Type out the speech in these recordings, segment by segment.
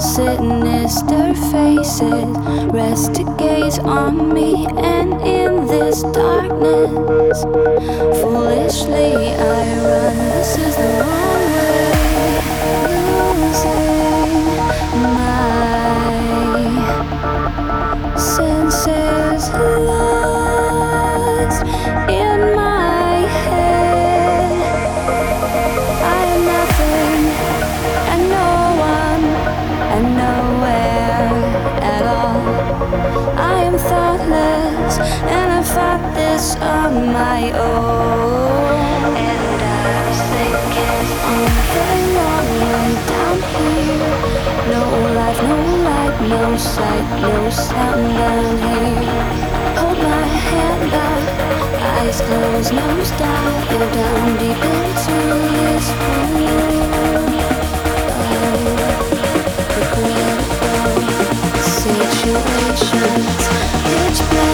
sinister faces. Rest to gaze on me and in this darkness. Foolishly i run this is the wrong way. Losing my senses. was on my own. And I was thinking, I'm very lonely down here. No light, no light, no sight, no sound down here. Hold my hand up, eyes closed, no stop. Go down deep into this pool. Situations, each place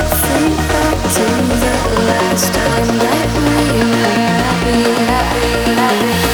to the last time that we were happy, happy, happy.